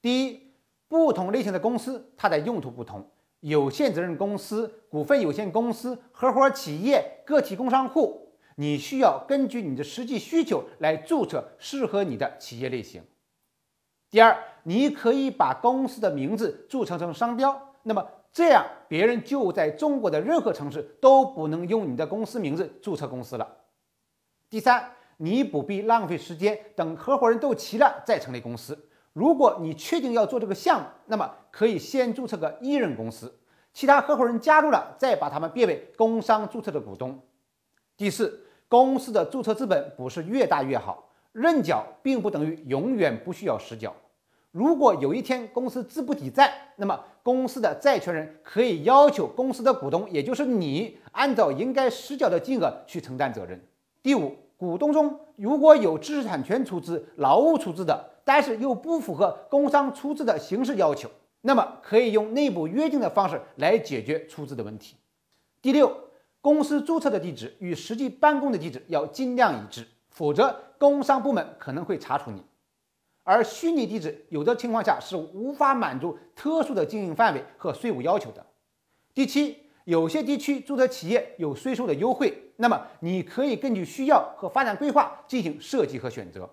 第一，不同类型的公司它的用途不同，有限责任公司、股份有限公司、合伙企业、个体工商户，你需要根据你的实际需求来注册适合你的企业类型。第二，你可以把公司的名字注册成商标，那么这样别人就在中国的任何城市都不能用你的公司名字注册公司了。第三，你不必浪费时间等合伙人都齐了再成立公司。如果你确定要做这个项目，那么可以先注册个一人公司，其他合伙人加入了，再把他们变为工商注册的股东。第四，公司的注册资本不是越大越好。认缴并不等于永远不需要实缴。如果有一天公司资不抵债，那么公司的债权人可以要求公司的股东，也就是你，按照应该实缴的金额去承担责任。第五，股东中如果有知识产权出资、劳务出资的，但是又不符合工商出资的形式要求，那么可以用内部约定的方式来解决出资的问题。第六，公司注册的地址与实际办公的地址要尽量一致。否则，工商部门可能会查处你。而虚拟地址有的情况下是无法满足特殊的经营范围和税务要求的。第七，有些地区注册企业有税收的优惠，那么你可以根据需要和发展规划进行设计和选择。